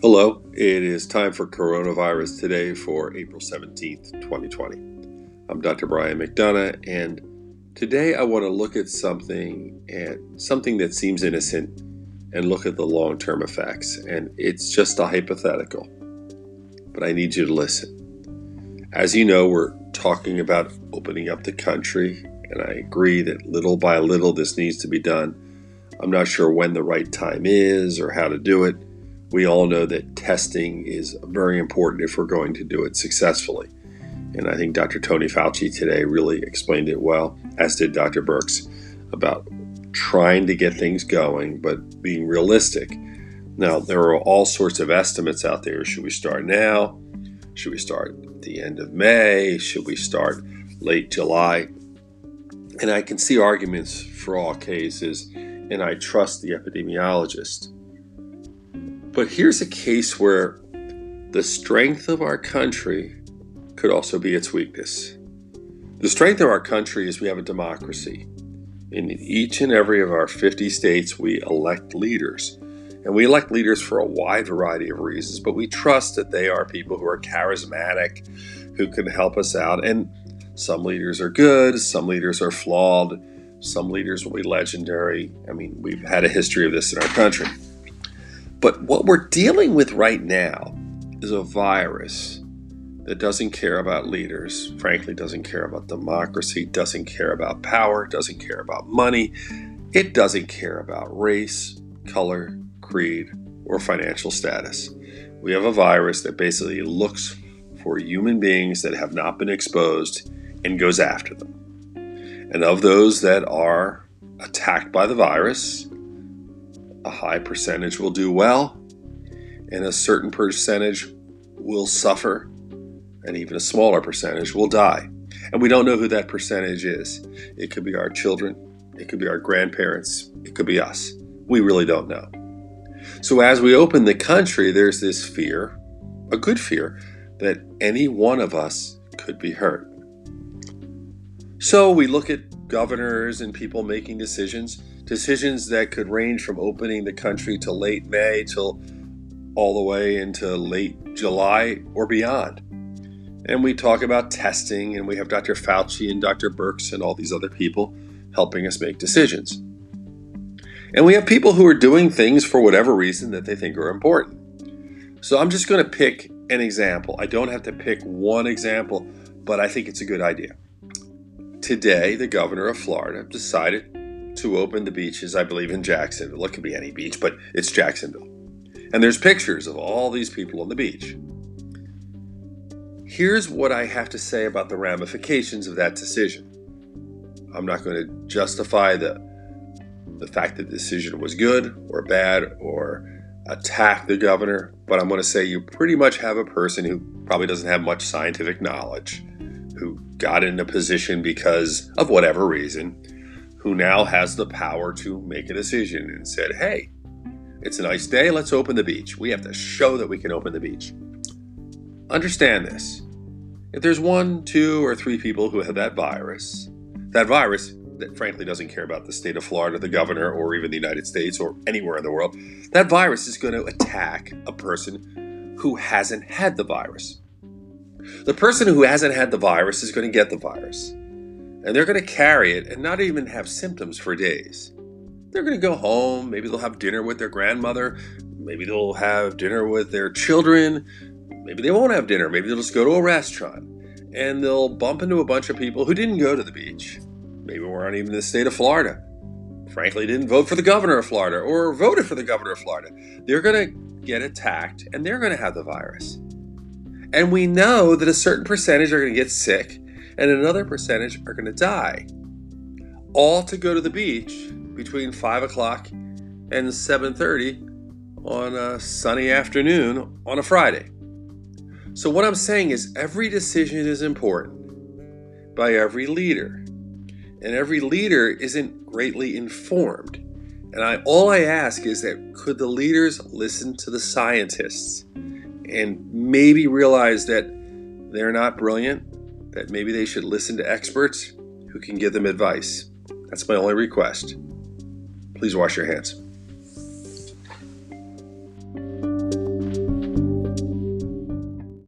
Hello, it is time for Coronavirus Today for April 17th, 2020. I'm Dr. Brian McDonough, and today I want to look at something and something that seems innocent and look at the long-term effects. And it's just a hypothetical, but I need you to listen. As you know, we're talking about opening up the country, and I agree that little by little this needs to be done. I'm not sure when the right time is or how to do it we all know that testing is very important if we're going to do it successfully. And I think Dr. Tony Fauci today really explained it well, as did Dr. Birx, about trying to get things going, but being realistic. Now, there are all sorts of estimates out there. Should we start now? Should we start at the end of May? Should we start late July? And I can see arguments for all cases, and I trust the epidemiologist. But here's a case where the strength of our country could also be its weakness. The strength of our country is we have a democracy. In each and every of our 50 states, we elect leaders. And we elect leaders for a wide variety of reasons, but we trust that they are people who are charismatic, who can help us out. And some leaders are good, some leaders are flawed, some leaders will be legendary. I mean, we've had a history of this in our country. But what we're dealing with right now is a virus that doesn't care about leaders, frankly, doesn't care about democracy, doesn't care about power, doesn't care about money, it doesn't care about race, color, creed, or financial status. We have a virus that basically looks for human beings that have not been exposed and goes after them. And of those that are attacked by the virus, a high percentage will do well, and a certain percentage will suffer, and even a smaller percentage will die. And we don't know who that percentage is. It could be our children, it could be our grandparents, it could be us. We really don't know. So, as we open the country, there's this fear, a good fear, that any one of us could be hurt. So, we look at governors and people making decisions decisions that could range from opening the country to late May till all the way into late July or beyond. And we talk about testing, and we have Dr. Fauci and Dr. Birx and all these other people helping us make decisions. And we have people who are doing things for whatever reason that they think are important. So I'm just going to pick an example. I don't have to pick one example, but I think it's a good idea. Today, the governor of Florida decided to open the beaches, I believe, in Jacksonville. It could be any beach, but it's Jacksonville. And there's pictures of all these people on the beach. Here's what I have to say about the ramifications of that decision. I'm not going to justify the the fact that the decision was good or bad or attack the governor, but I'm going to say you pretty much have a person who probably doesn't have much scientific knowledge, who got in a position because of whatever reason, who now has the power to make a decision and said, hey, it's a nice day, let's open the beach. We have to show that we can open the beach. Understand this. If there's one, two, or three people who have that virus, that virus that frankly doesn't care about the state of Florida, the governor, or even the United States or anywhere in the world, that virus is going to attack a person who hasn't had the virus. The person who hasn't had the virus is going to get the virus and they're going to carry it and not even have symptoms for days. They're going to go home, maybe they'll have dinner with their grandmother, maybe they'll have dinner with their children, maybe they won't have dinner, maybe they'll just go to a restaurant and they'll bump into a bunch of people who didn't go to the beach, maybe weren't even in the state of Florida. Frankly, didn't vote for the governor of Florida or voted for the governor of Florida. They're going to get attacked and they're going to have the virus. And we know that a certain percentage are going to get sick and another percentage are going to die. All to go to the beach between 5 o'clock and 7.30 on a sunny afternoon on a Friday. So what I'm saying is every decision is important by every leader. And every leader isn't greatly informed. And I, all I ask is that could the leaders listen to the scientists and maybe realize that they're not brilliant, that maybe they should listen to experts who can give them advice. That's my only request. Please wash your hands.